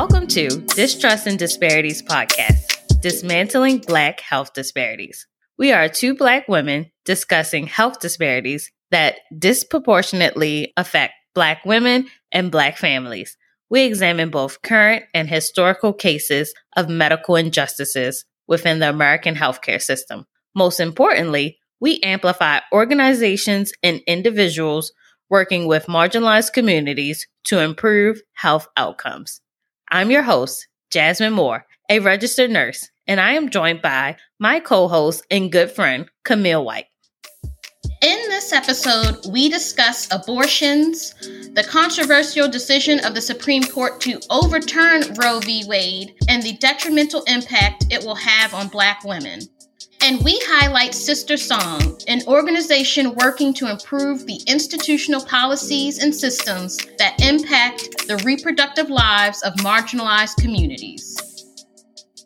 Welcome to Distrust and Disparities podcast, dismantling Black health disparities. We are two Black women discussing health disparities that disproportionately affect Black women and Black families. We examine both current and historical cases of medical injustices within the American healthcare system. Most importantly, we amplify organizations and individuals working with marginalized communities to improve health outcomes. I'm your host, Jasmine Moore, a registered nurse, and I am joined by my co host and good friend, Camille White. In this episode, we discuss abortions, the controversial decision of the Supreme Court to overturn Roe v. Wade, and the detrimental impact it will have on Black women. And we highlight SisterSong, an organization working to improve the institutional policies and systems that impact the reproductive lives of marginalized communities.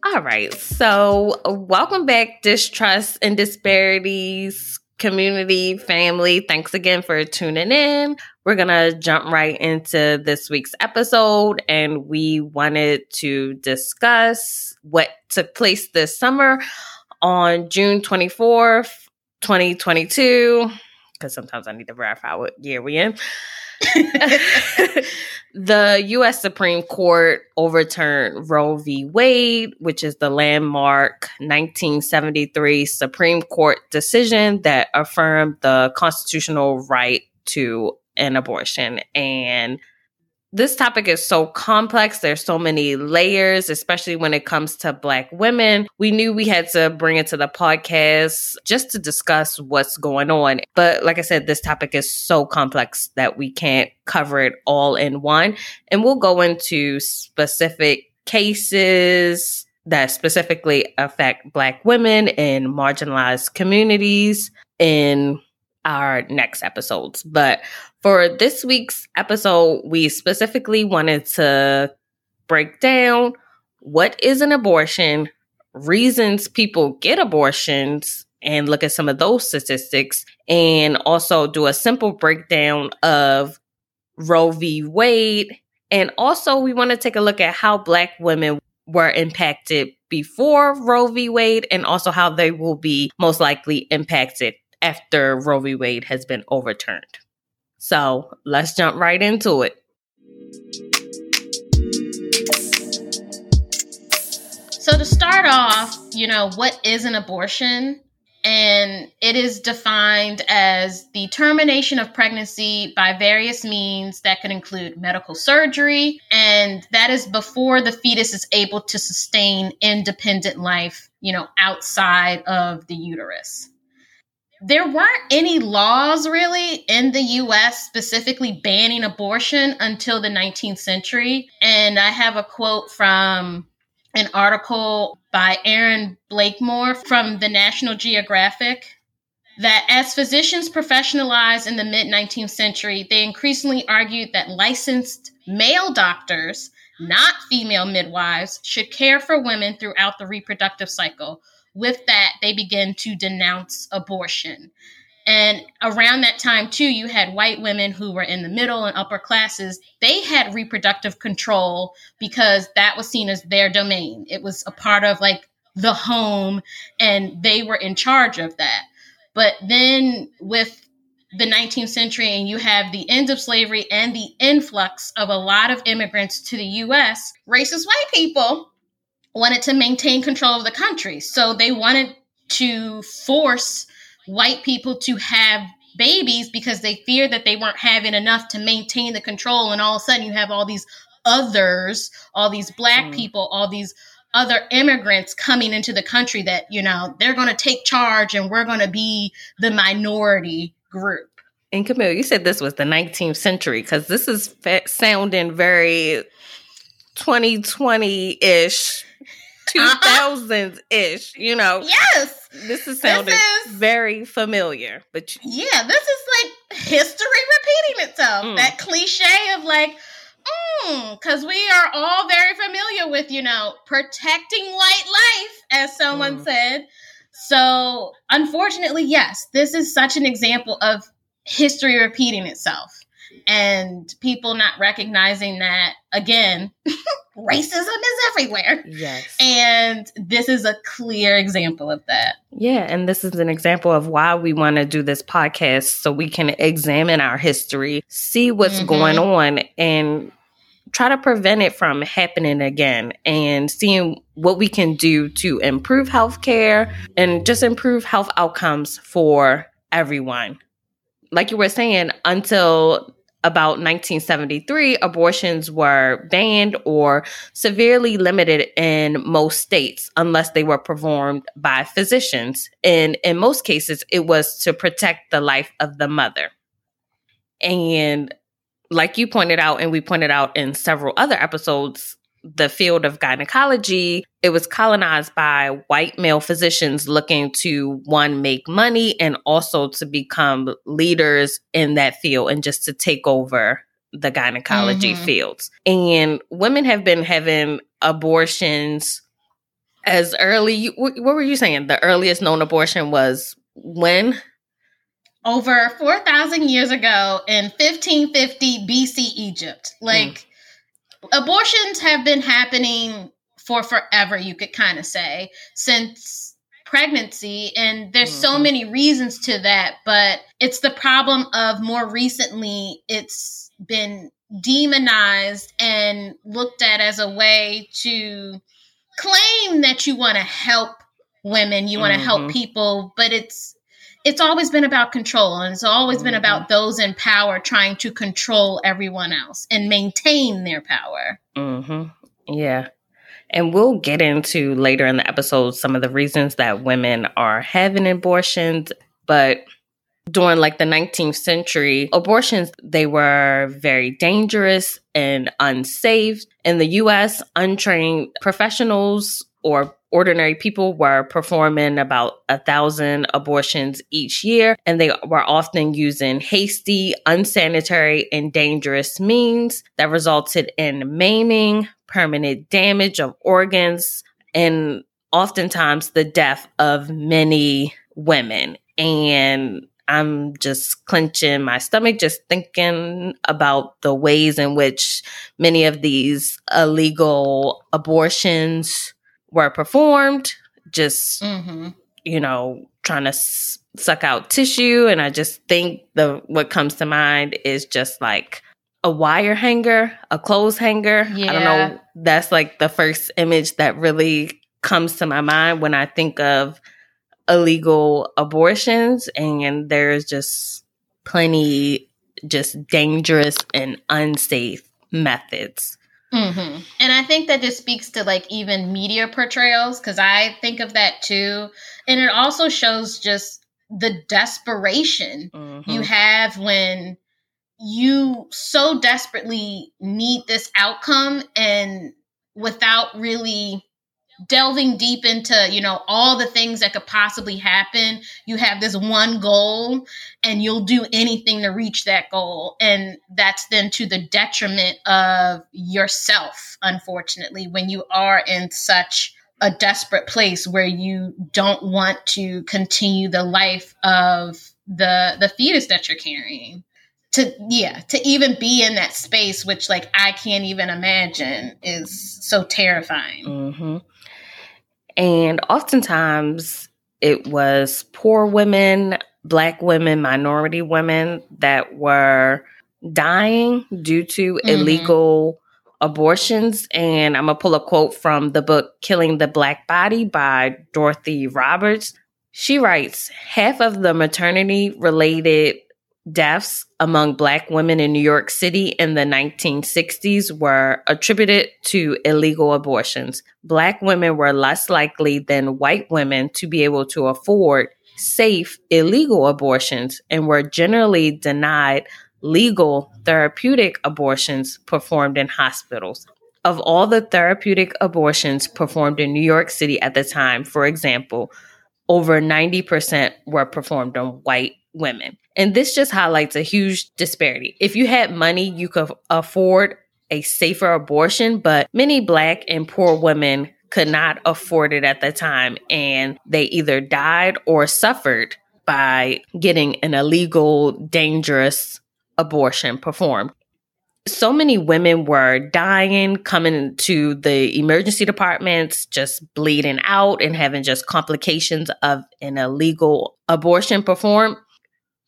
All right. So, welcome back, Distrust and Disparities community, family. Thanks again for tuning in. We're going to jump right into this week's episode, and we wanted to discuss what took place this summer on June 24th, 2022, because sometimes I need to verify what year we in. the U.S. Supreme Court overturned Roe v. Wade, which is the landmark 1973 Supreme Court decision that affirmed the constitutional right to an abortion. And this topic is so complex. There's so many layers, especially when it comes to Black women. We knew we had to bring it to the podcast just to discuss what's going on. But like I said, this topic is so complex that we can't cover it all in one. And we'll go into specific cases that specifically affect Black women in marginalized communities in our next episodes. But for this week's episode, we specifically wanted to break down what is an abortion, reasons people get abortions, and look at some of those statistics, and also do a simple breakdown of Roe v. Wade. And also, we want to take a look at how Black women were impacted before Roe v. Wade and also how they will be most likely impacted after Roe v. Wade has been overturned. So let's jump right into it. So, to start off, you know, what is an abortion? And it is defined as the termination of pregnancy by various means that could include medical surgery, and that is before the fetus is able to sustain independent life, you know, outside of the uterus there weren't any laws really in the US specifically banning abortion until the 19th century. And I have a quote from an article by Erin Blakemore from the National Geographic that as physicians professionalized in the mid 19th century, they increasingly argued that licensed male doctors, not female midwives, should care for women throughout the reproductive cycle with that, they begin to denounce abortion. And around that time, too, you had white women who were in the middle and upper classes. They had reproductive control because that was seen as their domain. It was a part of like the home, and they were in charge of that. But then with the 19th century, and you have the end of slavery and the influx of a lot of immigrants to the US, racist white people wanted to maintain control of the country. So they wanted to force white people to have babies because they feared that they weren't having enough to maintain the control. And all of a sudden, you have all these others, all these black mm. people, all these other immigrants coming into the country that, you know, they're going to take charge and we're going to be the minority group. And Camille, you said this was the 19th century because this is fa- sounding very 2020 ish 2000s ish, you know. Yes. This is sounding this is, very familiar, but you, yeah, this is like history repeating itself. Mm. That cliche of like, because mm, we are all very familiar with, you know, protecting white life, as someone mm. said. So, unfortunately, yes, this is such an example of history repeating itself and people not recognizing that, again, racism is everywhere. Yes. And this is a clear example of that. Yeah, and this is an example of why we want to do this podcast so we can examine our history, see what's mm-hmm. going on, and try to prevent it from happening again and seeing what we can do to improve healthcare and just improve health outcomes for everyone. Like you were saying, until about 1973, abortions were banned or severely limited in most states unless they were performed by physicians. And in most cases, it was to protect the life of the mother. And like you pointed out, and we pointed out in several other episodes, the field of gynecology, it was colonized by white male physicians looking to one, make money and also to become leaders in that field and just to take over the gynecology mm-hmm. fields. And women have been having abortions as early, what were you saying? The earliest known abortion was when? Over 4,000 years ago in 1550 BC Egypt. Like, mm abortions have been happening for forever, you could kind of say, since pregnancy. And there's mm-hmm. so many reasons to that, but it's the problem of more recently, it's been demonized and looked at as a way to claim that you want to help women, you want to mm-hmm. help people, but it's it's always been about control and it's always been about mm-hmm. those in power trying to control everyone else and maintain their power. Mm-hmm. Yeah. And we'll get into later in the episode some of the reasons that women are having abortions. But during like the 19th century, abortions, they were very dangerous and unsafe. In the US, untrained professionals or ordinary people were performing about a thousand abortions each year, and they were often using hasty, unsanitary, and dangerous means that resulted in maiming, permanent damage of organs, and oftentimes the death of many women. And I'm just clenching my stomach just thinking about the ways in which many of these illegal abortions were performed, just, mm-hmm. you know, trying to s- suck out tissue. And I just think the, what comes to mind is just like a wire hanger, a clothes hanger. Yeah. I don't know. That's like the first image that really comes to my mind when I think of illegal abortions. And there's just plenty just dangerous and unsafe methods Mm-hmm. And I think that just speaks to like even media portrayals because I think of that too. And it also shows just the desperation mm-hmm. you have when you so desperately need this outcome and without really delving deep into you know all the things that could possibly happen. You have this one goal and you'll do anything to reach that goal. And that's then to the detriment of yourself unfortunately when you are in such a desperate place where you don't want to continue the life of the the fetus that you're carrying. To yeah to even be in that space which like i can't even imagine is so terrifying. Mm-hmm. And oftentimes it was poor women, black women, minority women that were dying due to mm-hmm. illegal abortions. And I'm going to pull a quote from the book Killing the Black Body by Dorothy Roberts. She writes Half of the maternity related deaths among Black women in New York City in the 1960s were attributed to illegal abortions. Black women were less likely than white women to be able to afford safe illegal abortions and were generally denied legal therapeutic abortions performed in hospitals. Of all the therapeutic abortions performed in New York City at the time, for example, over 90% were performed on white women. And this just highlights a huge disparity. If you had money, you could afford a safer abortion, but many black and poor women could not afford it at the time. And they either died or suffered by getting an illegal, dangerous abortion performed. so many women were dying, coming to the emergency departments, just bleeding out and having just complications of an illegal abortion performed.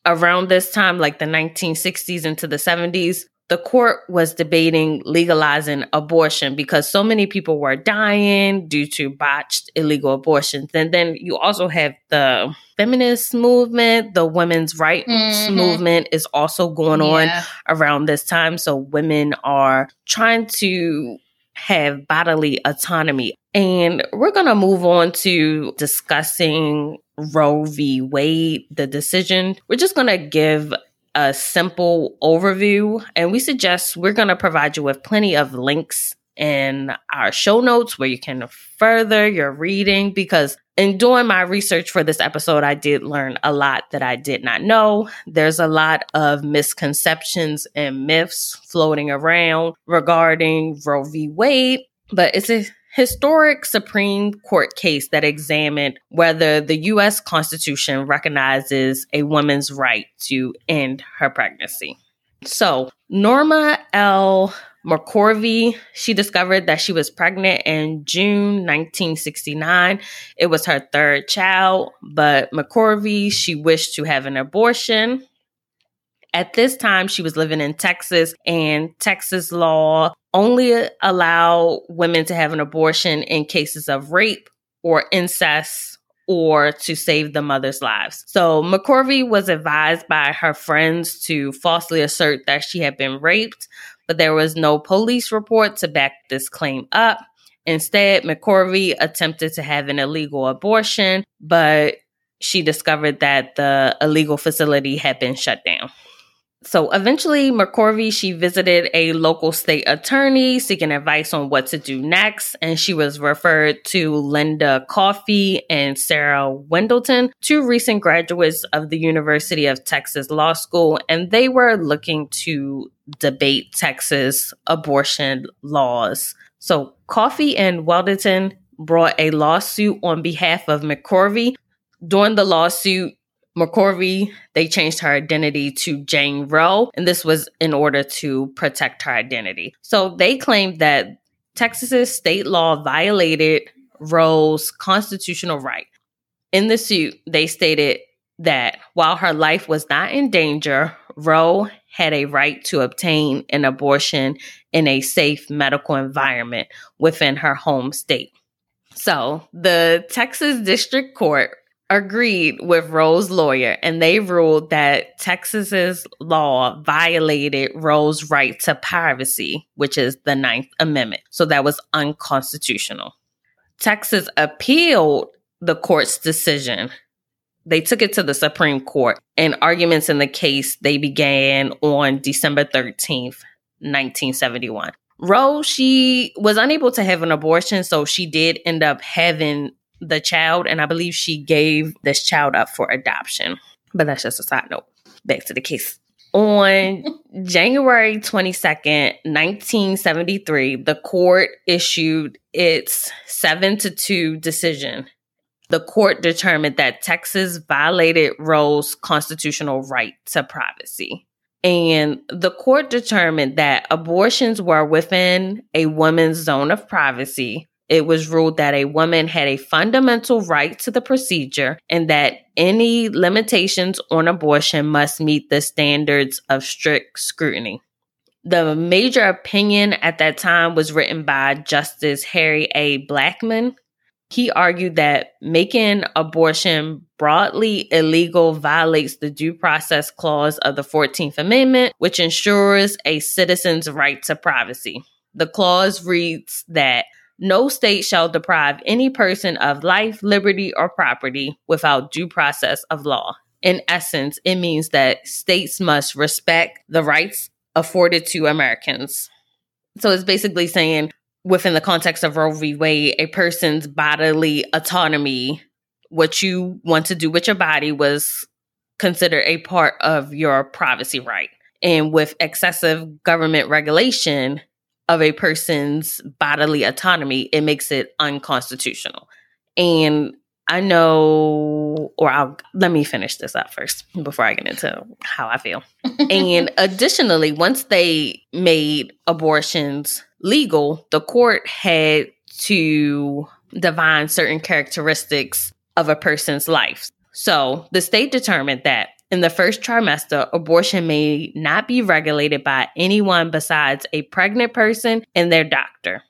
Around this time, like the 1960s into the 70s, the court was debating legalizing abortion because so many people were dying due to botched illegal abortions. And then you also have the feminist movement, the women's rights mm-hmm. movement is also going yeah. on around this time. So women are trying to have bodily autonomy. And we're going to move on to discussing Roe v. Wade, the decision. We're just going to give a simple overview, and we suggest we're going to provide you with plenty of links in our show notes where you can further your reading because in doing my research for this episode, I did learn a lot that I did not know. There's a lot of misconceptions and myths floating around regarding Roe v. Wade, but it's a historic Supreme Court case that examined whether the U.S. Constitution recognizes a woman's right to end her pregnancy. So, Norma L. McCorvey, she discovered that she was pregnant in June 1969. It was her third child, but McCorvey, she wished to have an abortion. At this time, she was living in Texas, and Texas law only allow women to have an abortion in cases of rape or incest or to save the mother's lives. So McCorvey was advised by her friends to falsely assert that she had been raped, but there was no police report to back this claim up. Instead, McCorvey attempted to have an illegal abortion, but she discovered that the illegal facility had been shut down. So eventually, McCorvey, she visited a local state attorney seeking advice on what to do next. And she was referred to Linda Coffey and Sarah Weddington, two recent graduates of the University of Texas Law School. And they were looking to debate Texas abortion laws. So Coffey and Wendelton brought a lawsuit on behalf of McCorvey. During the lawsuit, McCorvey, they changed her identity to Jane Roe, and this was in order to protect her identity. So they claimed that Texas's state law violated Roe's constitutional right. In the suit, they stated that while her life was not in danger, Roe had a right to obtain an abortion in a safe medical environment within her home state. So the Texas District Court agreed with Roe's lawyer and they ruled that Texas's law violated Roe's right to privacy, which is the Ninth Amendment. So that was unconstitutional. Texas appealed the court's decision. They took it to the Supreme Court and arguments in the case they began on December 13th, 1971. Roe, she was unable to have an abortion, so she did end up having the child, and I believe she gave this child up for adoption. But that's just a side note. Back to the case. On January 22nd, 1973, the court issued its 7 to 2 decision. The court determined that Texas violated Roe's constitutional right to privacy. And the court determined that abortions were within a woman's zone of privacy it was ruled that a woman had a fundamental right to the procedure and that any limitations on abortion must meet the standards of strict scrutiny. The major opinion at that time was written by Justice Harry A. Blackmun. He argued that making abortion broadly illegal violates the due process clause of the 14th Amendment, which ensures a citizen's right to privacy. The clause reads that no state shall deprive any person of life, liberty, or property without due process of law. In essence, it means that states must respect the rights afforded to Americans. So it's basically saying, within the context of Roe v. Wade, a person's bodily autonomy, what you want to do with your body, was considered a part of your privacy right. And with excessive government regulation, of a person's bodily autonomy, it makes it unconstitutional. And I know, or I'll let me finish this up first before I get into how I feel. and additionally, once they made abortions legal, the court had to divine certain characteristics of a person's life. So the state determined that in the first trimester, abortion may not be regulated by anyone besides a pregnant person and their doctor.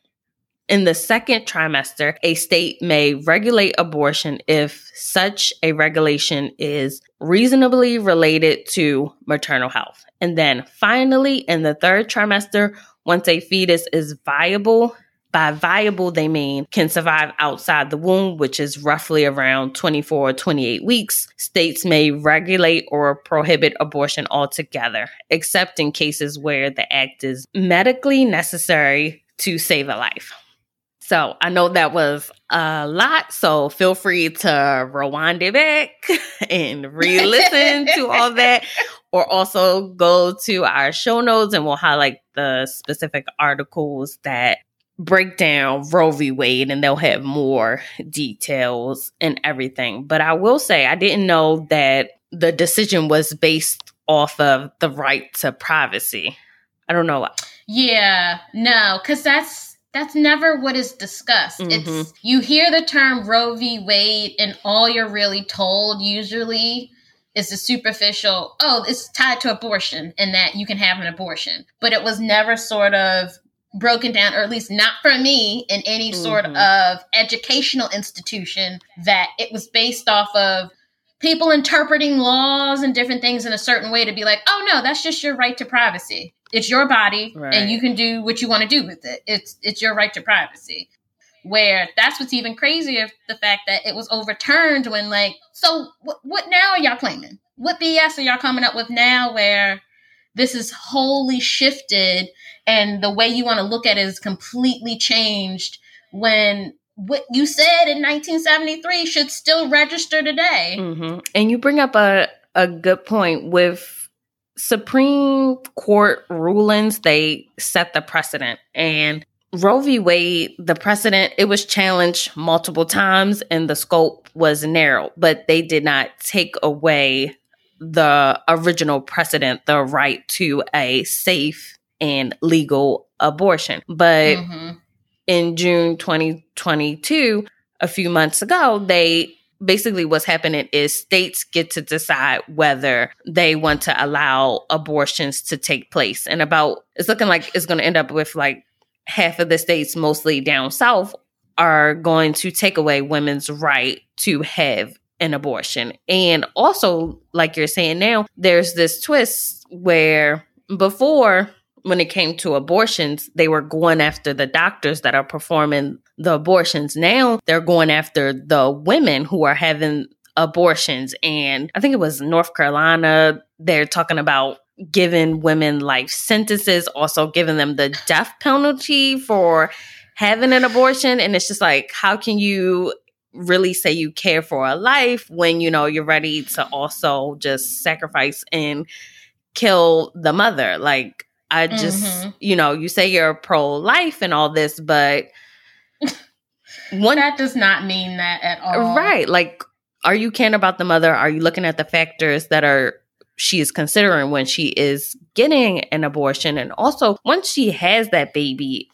In the second trimester, a state may regulate abortion if such a regulation is reasonably related to maternal health. And then finally, in the third trimester, once a fetus is viable, by viable, they mean can survive outside the womb, which is roughly around 24 or 28 weeks. States may regulate or prohibit abortion altogether, except in cases where the act is medically necessary to save a life. So I know that was a lot. So feel free to rewind it back and re listen to all that, or also go to our show notes and we'll highlight the specific articles that break down Roe v. Wade and they'll have more details and everything. But I will say, I didn't know that the decision was based off of the right to privacy. I don't know. Yeah, no, because that's that's never what is discussed. Mm-hmm. It's you hear the term Roe v. Wade, and all you're really told usually is the superficial, oh, it's tied to abortion and that you can have an abortion. But it was never sort of broken down, or at least not for me, in any mm-hmm. sort of educational institution that it was based off of people interpreting laws and different things in a certain way to be like, oh no, that's just your right to privacy. It's your body right. and you can do what you want to do with it. It's it's your right to privacy. Where that's what's even crazier the fact that it was overturned when like so what what now are y'all claiming? What BS are y'all coming up with now where this is wholly shifted and the way you want to look at it is completely changed when what you said in 1973 should still register today. Mm-hmm. And you bring up a, a good point with Supreme Court rulings, they set the precedent. And Roe v. Wade, the precedent, it was challenged multiple times and the scope was narrow, but they did not take away the original precedent, the right to a safe and legal abortion. But mm-hmm in June 2022, a few months ago, they basically what's happening is states get to decide whether they want to allow abortions to take place. And about it's looking like it's going to end up with like half of the states, mostly down south, are going to take away women's right to have an abortion. And also, like you're saying now, there's this twist where before when it came to abortions, they were going after the doctors that are performing the abortions. Now they're going after the women who are having abortions. And I think it was North Carolina, they're talking about giving women life sentences, also giving them the death penalty for having an abortion. And it's just like, how can you really say you care for a life when you know you're ready to also just sacrifice and kill the mother? Like, I just, mm-hmm. you know, you say you're pro life and all this, but one that does not mean that at all. Right. Like, are you caring about the mother? Are you looking at the factors that are she is considering when she is getting an abortion? And also, once she has that baby,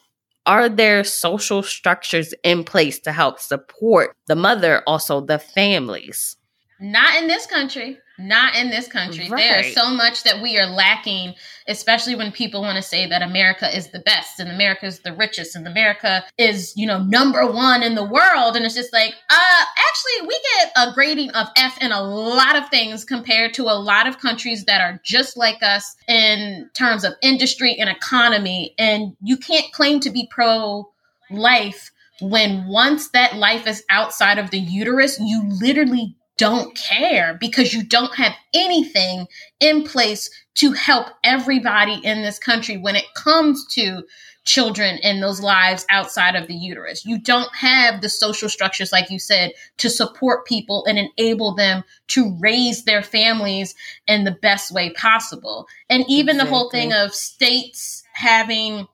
are there social structures in place to help support the mother, also the families? Not in this country. Not in this country. Right. There is so much that we are lacking, especially when people want to say that America is the best and America is the richest and America is, you know, number one in the world. And it's just like, uh, actually, we get a grading of F in a lot of things compared to a lot of countries that are just like us in terms of industry and economy. And you can't claim to be pro life when once that life is outside of the uterus, you literally don't care because you don't have anything in place to help everybody in this country when it comes to children and those lives outside of the uterus. You don't have the social structures, like you said, to support people and enable them to raise their families in the best way possible. And even exactly. the whole thing of states having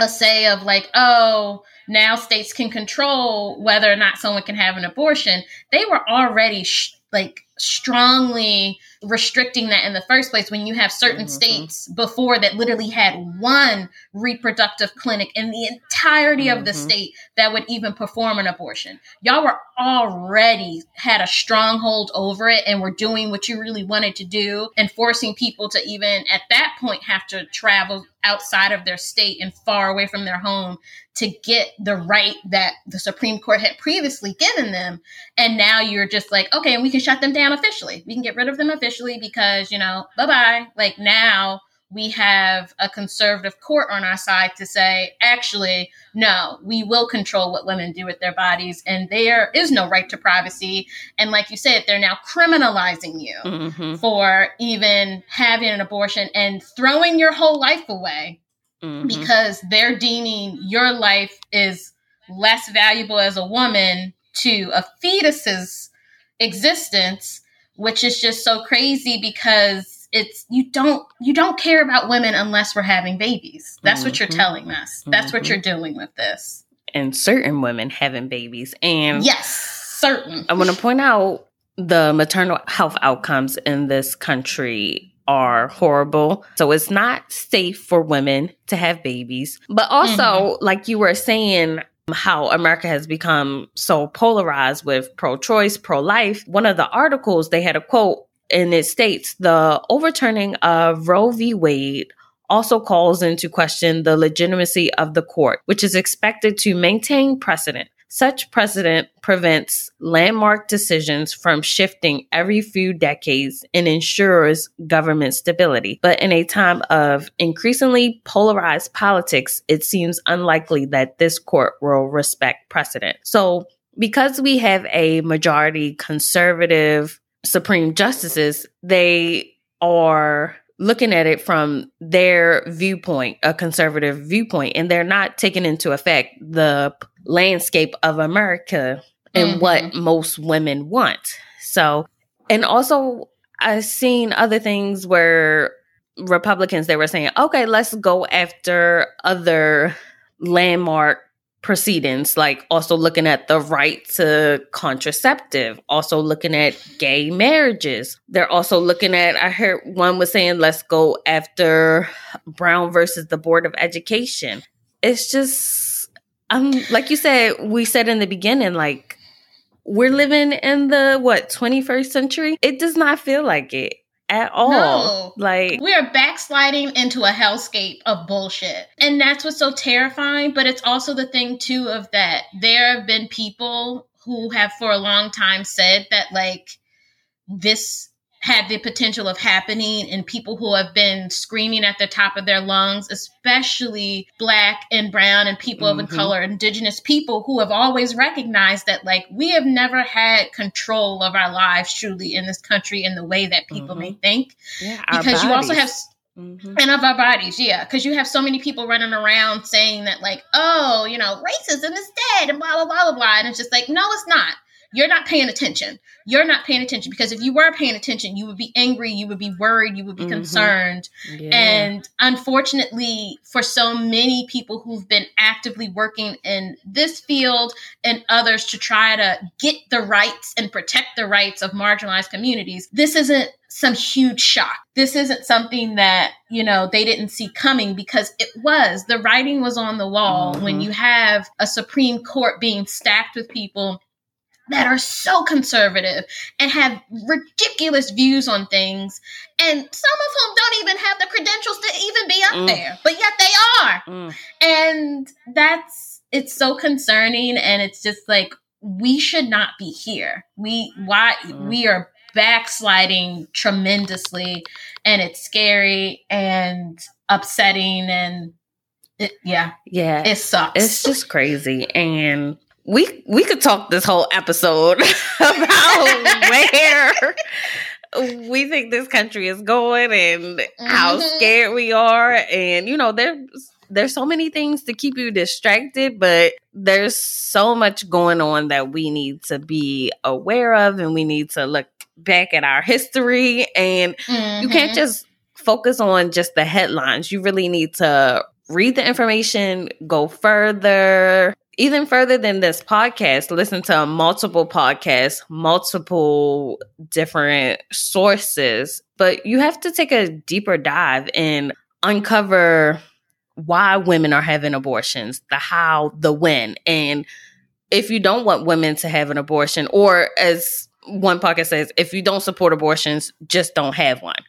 a say of like, oh, now states can control whether or not someone can have an abortion. They were already sh- like strongly restricting that in the first place when you have certain mm-hmm. states before that literally had one reproductive clinic in the entirety mm-hmm. of the mm-hmm. state that would even perform an abortion. Y'all were already had a stronghold over it and were doing what you really wanted to do and forcing people to even at that point have to travel outside of their state and far away from their home to get the right that the Supreme Court had previously given them. And now you're just like, okay, and we can shut them down officially. We can get rid of them officially because, you know, bye bye. Like now we have a conservative court on our side to say, actually, no, we will control what women do with their bodies, and there is no right to privacy. And like you said, they're now criminalizing you mm-hmm. for even having an abortion and throwing your whole life away mm-hmm. because they're deeming your life is less valuable as a woman to a fetus's existence, which is just so crazy because it's you don't you don't care about women unless we're having babies. That's mm-hmm. what you're mm-hmm. telling us. That's what mm-hmm. you're doing with this. And certain women having babies. And yes, certain. I want to point out the maternal health outcomes in this country are horrible. So it's not safe for women to have babies. But also, mm-hmm. like you were saying, how America has become so polarized with pro choice, pro life. One of the articles, they had a quote and it states the overturning of Roe v. Wade also calls into question the legitimacy of the court, which is expected to maintain precedent. Such precedent prevents landmark decisions from shifting every few decades and ensures government stability. But in a time of increasingly polarized politics, it seems unlikely that this court will respect precedent. So, because we have a majority conservative Supreme Justices, they are looking at it from their viewpoint, a conservative viewpoint, and they're not taking into effect the landscape of America and mm-hmm. what most women want. So, and also I've seen other things where Republicans they were saying, okay, let's go after other landmark proceedings, like also looking at the right to contraceptive, also looking at gay marriages. They're also looking at, I heard one was saying, let's go after Brown versus the Board of Education. It's just um, like you said, we said in the beginning, like we're living in the what 21st century. It does not feel like it at all. No. Like we are backsliding into a hellscape of bullshit. And that's what's so terrifying, but it's also the thing too of that there have been people who have for a long time said that like this had the potential of happening and people who have been screaming at the top of their lungs, especially black and brown and people mm-hmm. of color, indigenous people who have always recognized that like we have never had control of our lives truly in this country in the way that people mm-hmm. may think. Yeah, because you also have Mm-hmm. and of our bodies yeah because you have so many people running around saying that like oh you know racism is dead and blah blah blah blah blah and it's just like no it's not you're not paying attention. You're not paying attention because if you were paying attention, you would be angry, you would be worried, you would be mm-hmm. concerned. Yeah. And unfortunately, for so many people who've been actively working in this field and others to try to get the rights and protect the rights of marginalized communities, this isn't some huge shock. This isn't something that, you know, they didn't see coming because it was. The writing was on the wall mm-hmm. when you have a Supreme Court being stacked with people that are so conservative and have ridiculous views on things and some of whom don't even have the credentials to even be up mm. there but yet they are mm. and that's it's so concerning and it's just like we should not be here we why mm. we are backsliding tremendously and it's scary and upsetting and it, yeah yeah it sucks it's just crazy and we we could talk this whole episode about where we think this country is going and mm-hmm. how scared we are and you know there's there's so many things to keep you distracted but there's so much going on that we need to be aware of and we need to look back at our history and mm-hmm. you can't mm-hmm. just focus on just the headlines you really need to read the information go further even further than this podcast, listen to multiple podcasts, multiple different sources, but you have to take a deeper dive and uncover why women are having abortions, the how, the when. And if you don't want women to have an abortion, or as one podcast says, if you don't support abortions, just don't have one.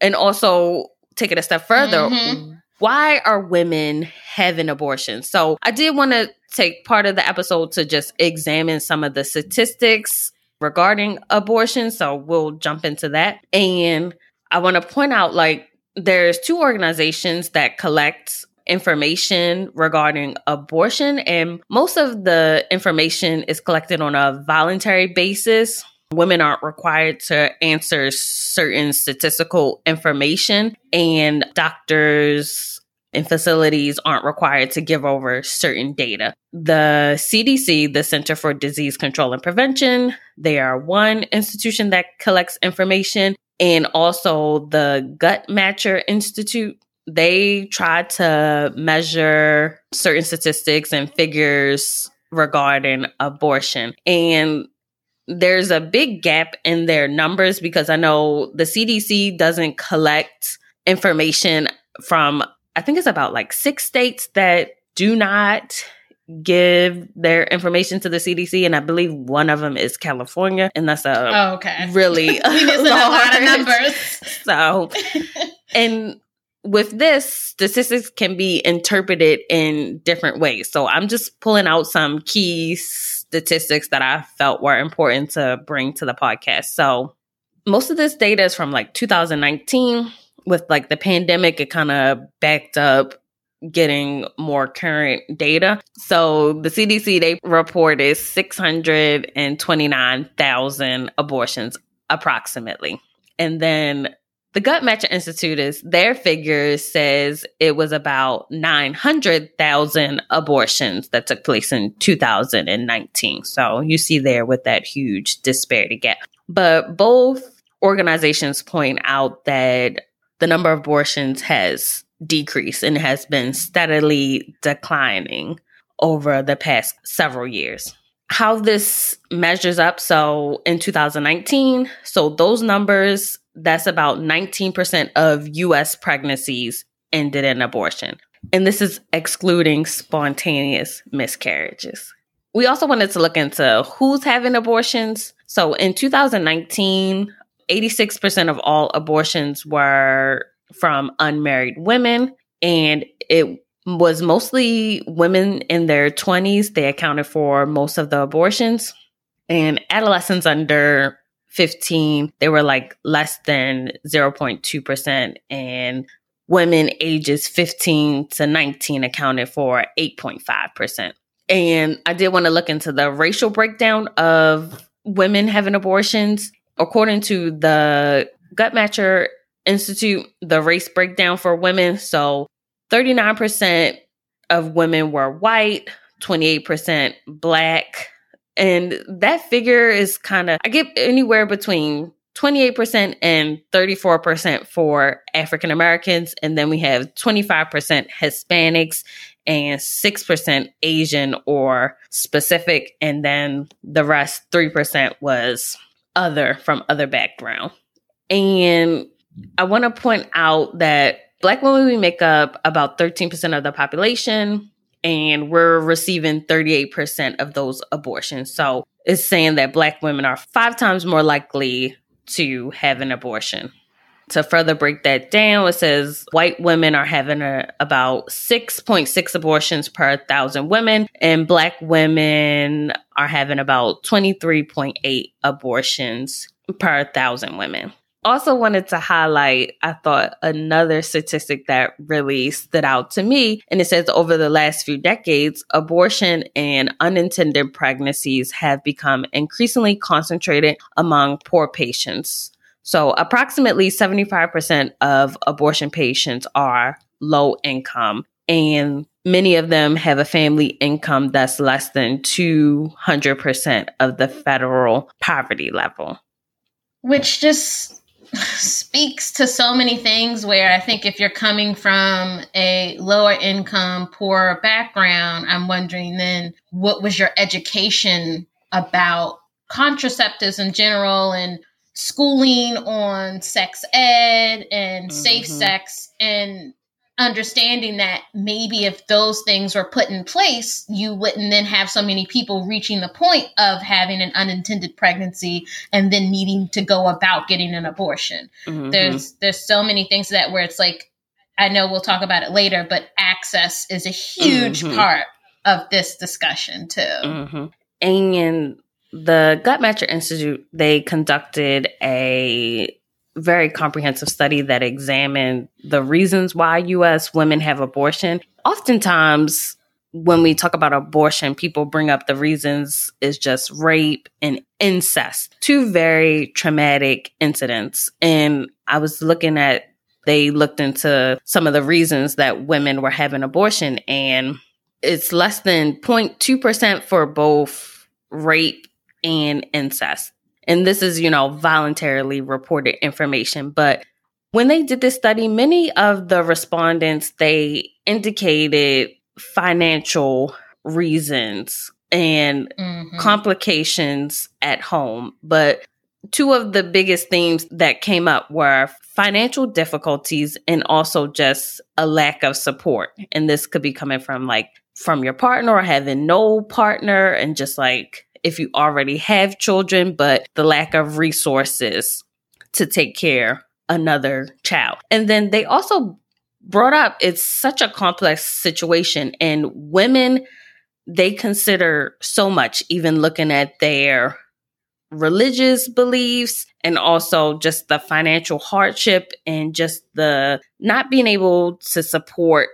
And also take it a step further. Mm-hmm. Why are women having abortions? So I did want to take part of the episode to just examine some of the statistics regarding abortion. So we'll jump into that. And I want to point out like there's two organizations that collect information regarding abortion and most of the information is collected on a voluntary basis. Women aren't required to answer certain statistical information and doctors and facilities aren't required to give over certain data. The CDC, the Center for Disease Control and Prevention, they are one institution that collects information, and also the Guttmacher Institute. They try to measure certain statistics and figures regarding abortion. And there's a big gap in their numbers because I know the CDC doesn't collect information from I think it's about like six states that do not give their information to the CDC, and I believe one of them is California, and that's a oh, okay. really a lot of numbers. So, and with this, statistics can be interpreted in different ways. So I'm just pulling out some key statistics that I felt were important to bring to the podcast. So most of this data is from like 2019 with like the pandemic, it kind of backed up getting more current data. So the CDC, they reported 629,000 abortions approximately. And then the Guttmacher Institute is their figures says it was about 900,000 abortions that took place in 2019. So you see there with that huge disparity gap. But both organizations point out that the number of abortions has decreased and has been steadily declining over the past several years. How this measures up, so in 2019, so those numbers, that's about 19% of US pregnancies ended in abortion. And this is excluding spontaneous miscarriages. We also wanted to look into who's having abortions. So in 2019, 86% of all abortions were from unmarried women, and it was mostly women in their 20s. They accounted for most of the abortions. And adolescents under 15, they were like less than 0.2%. And women ages 15 to 19 accounted for 8.5%. And I did want to look into the racial breakdown of women having abortions according to the Guttmacher Institute, the race breakdown for women. So 39% of women were white, 28% black. And that figure is kind of, I get anywhere between 28% and 34% for African Americans. And then we have 25% Hispanics and 6% Asian or Pacific. And then the rest, 3% was other from other background. And I want to point out that Black women we make up about 13% of the population and we're receiving 38% of those abortions. So it's saying that Black women are five times more likely to have an abortion. To further break that down, it says white women are having a, about 6.6 abortions per thousand women, and black women are having about 23.8 abortions per thousand women. Also, wanted to highlight, I thought, another statistic that really stood out to me. And it says over the last few decades, abortion and unintended pregnancies have become increasingly concentrated among poor patients. So, approximately 75% of abortion patients are low income, and many of them have a family income that's less than 200% of the federal poverty level. Which just speaks to so many things where I think if you're coming from a lower income, poor background, I'm wondering then what was your education about contraceptives in general and schooling on sex ed and mm-hmm. safe sex and understanding that maybe if those things were put in place, you wouldn't then have so many people reaching the point of having an unintended pregnancy and then needing to go about getting an abortion. Mm-hmm. There's there's so many things that where it's like I know we'll talk about it later, but access is a huge mm-hmm. part of this discussion too. Mm-hmm. And the Guttmacher Institute, they conducted a very comprehensive study that examined the reasons why US women have abortion. Oftentimes, when we talk about abortion, people bring up the reasons is just rape and incest, two very traumatic incidents. And I was looking at, they looked into some of the reasons that women were having abortion, and it's less than 0.2% for both rape and incest. And this is, you know, voluntarily reported information. But when they did this study, many of the respondents, they indicated financial reasons and mm-hmm. complications at home. But two of the biggest themes that came up were financial difficulties and also just a lack of support. And this could be coming from like from your partner or having no partner and just like if you already have children, but the lack of resources to take care another child. And then they also brought up it's such a complex situation and women they consider so much even looking at their religious beliefs and also just the financial hardship and just the not being able to support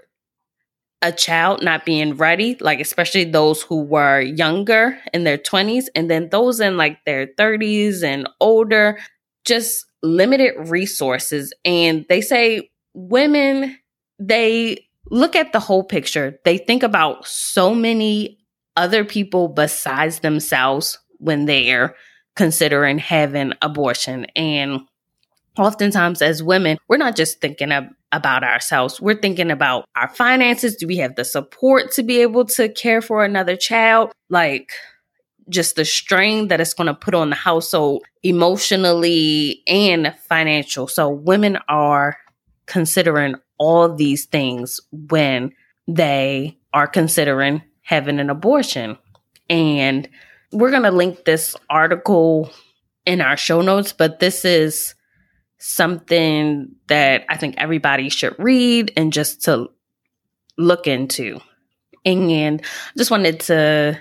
a child not being ready, like especially those who were younger in their 20s, and then those in like their 30s and older, just limited resources. And they say women, they look at the whole picture. They think about so many other people besides themselves when they're considering having abortion. And oftentimes as women, we're not just thinking of, about ourselves. We're thinking about our finances. Do we have the support to be able to care for another child? Like just the strain that it's going to put on the household emotionally and financial. So women are considering all these things when they are considering having an abortion. And we're going to link this article in our show notes, but this is something that I think everybody should read and just to look into. And I just wanted to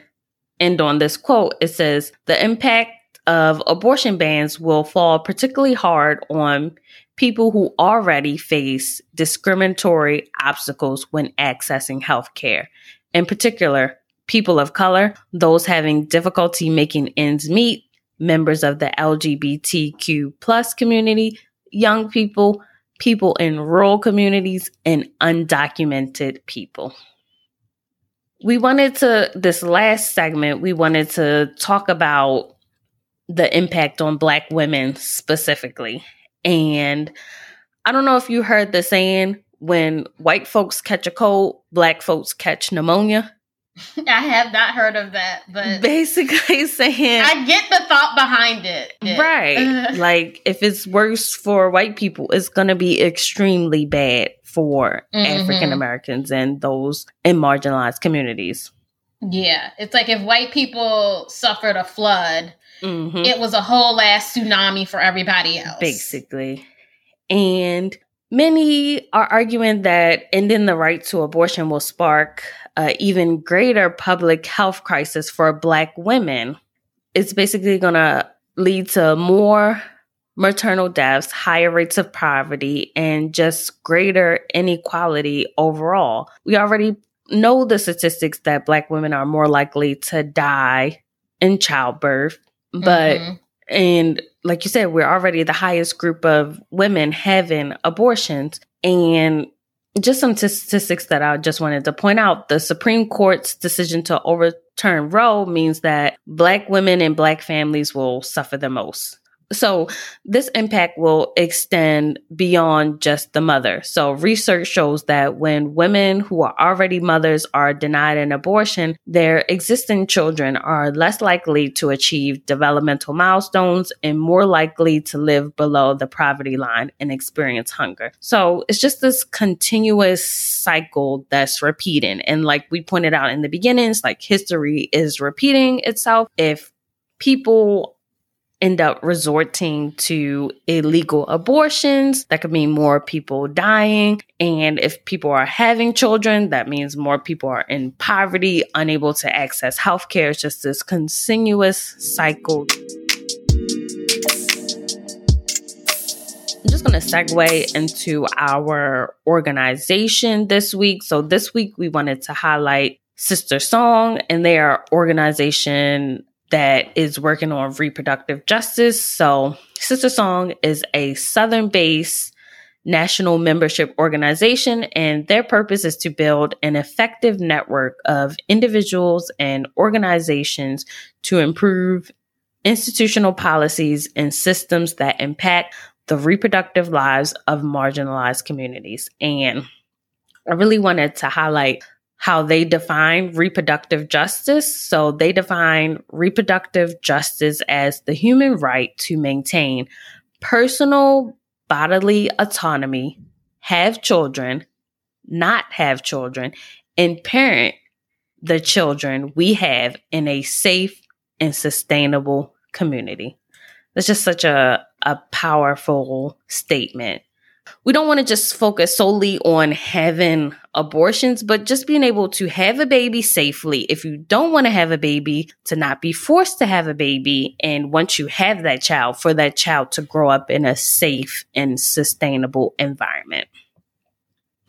end on this quote. It says, The impact of abortion bans will fall particularly hard on people who already face discriminatory obstacles when accessing health care. In particular, people of color, those having difficulty making ends meet, members of the LGBTQ plus community, young people, people in rural communities, and undocumented people. We wanted to, this last segment, we wanted to talk about the impact on Black women specifically. And I don't know if you heard the saying when white folks catch a cold, Black folks catch pneumonia. I have not heard of that, but basically saying I get the thought behind it. Right. like if it's worse for white people, it's going to be extremely bad for mm-hmm. African Americans and those in marginalized communities. Yeah. It's like if white people suffered a flood, mm-hmm. it was a whole ass tsunami for everybody else. Basically. And Many are arguing that ending the right to abortion will spark even greater public health crisis for Black women. It's basically going to lead to more maternal deaths, higher rates of poverty, and just greater inequality overall. We already know the statistics that Black women are more likely to die in childbirth, but mm-hmm. and like you said, we're already the highest group of women having abortions. And just some statistics that I just wanted to point out the Supreme Court's decision to overturn Roe means that Black women and Black families will suffer the most. So, this impact will extend beyond just the mother. So, research shows that when women who are already mothers are denied an abortion, their existing children are less likely to achieve developmental milestones and more likely to live below the poverty line and experience hunger. So, it's just this continuous cycle that's repeating. And, like we pointed out in the beginning, it's like history is repeating itself. If people end up resorting to illegal abortions. That could mean more people dying. And if people are having children, that means more people are in poverty, unable to access healthcare. It's just this continuous cycle. I'm just going to segue into our organization this week. So, this week we wanted to highlight SisterSong and their organization that is working on reproductive justice. So, SisterSong is a Southern based national membership organization, and their purpose is to build an effective network of individuals and organizations to improve institutional policies and systems that impact the reproductive lives of marginalized communities. And I really wanted to highlight how they define reproductive justice. So they define reproductive justice as the human right to maintain personal bodily autonomy, have children, not have children, and parent the children we have in a safe and sustainable community. That's just such a, a powerful statement we don't want to just focus solely on having abortions, but just being able to have a baby safely. If you don't want to have a baby, to not be forced to have a baby. And once you have that child, for that child to grow up in a safe and sustainable environment.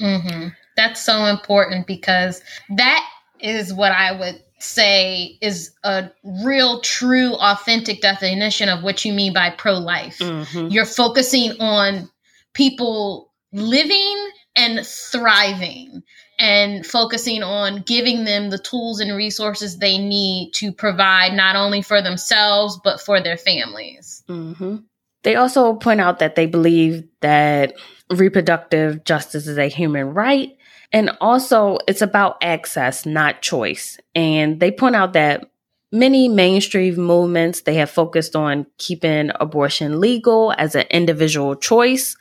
Mm-hmm. That's so important because that is what I would say is a real, true, authentic definition of what you mean by pro life. Mm-hmm. You're focusing on people living and thriving and focusing on giving them the tools and resources they need to provide not only for themselves but for their families. Mm-hmm. They also point out that they believe that reproductive justice is a human right and also it's about access not choice and they point out that many mainstream movements they have focused on keeping abortion legal as an individual choice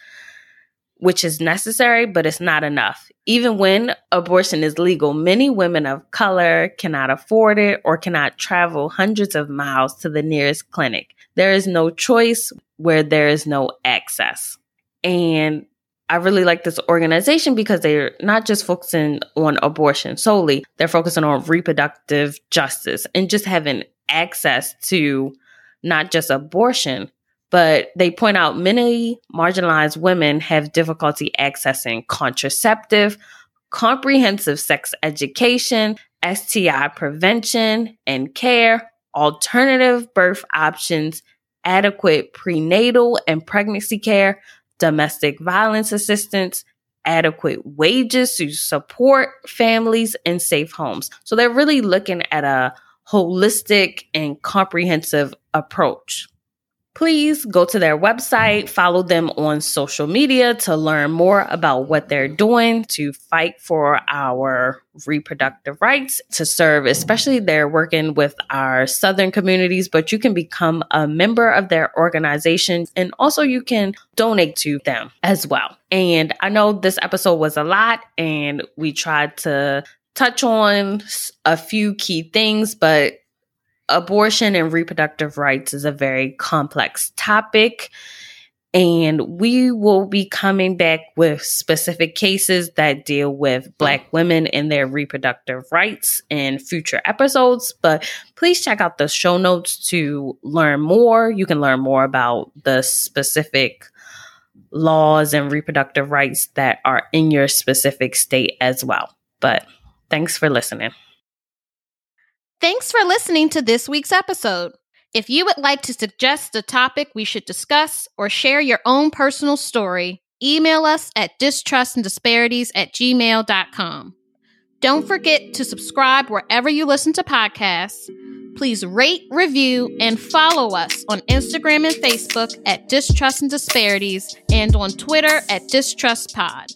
which is necessary, but it's not enough. Even when abortion is legal, many women of color cannot afford it or cannot travel hundreds of miles to the nearest clinic. There is no choice where there is no access. And I really like this organization because they're not just focusing on abortion solely, they're focusing on reproductive justice and just having access to not just abortion, but they point out many marginalized women have difficulty accessing contraceptive, comprehensive sex education, STI prevention and care, alternative birth options, adequate prenatal and pregnancy care, domestic violence assistance, adequate wages to support families and safe homes. So they're really looking at a holistic and comprehensive approach please go to their website, follow them on social media to learn more about what they're doing to fight for our reproductive rights, to serve, especially they're working with our Southern communities, but you can become a member of their organization and also you can donate to them as well. And I know this episode was a lot and we tried to touch on a few key things, but abortion and reproductive rights is a very complex topic. And we will be coming back with specific cases that deal with Black mm-hmm. women and their reproductive rights in future episodes. But please check out the show notes to learn more. You can learn more about the specific laws and reproductive rights that are in your specific state as well. But thanks for listening. Thanks for listening to this week's episode. If you would like to suggest a topic we should discuss or share your own personal story, email us at distrustanddisparities at gmail.com. Don't forget to subscribe wherever you listen to podcasts. Please rate, review, and follow us on Instagram and Facebook at Distrust and Disparities and on Twitter at DistrustPod.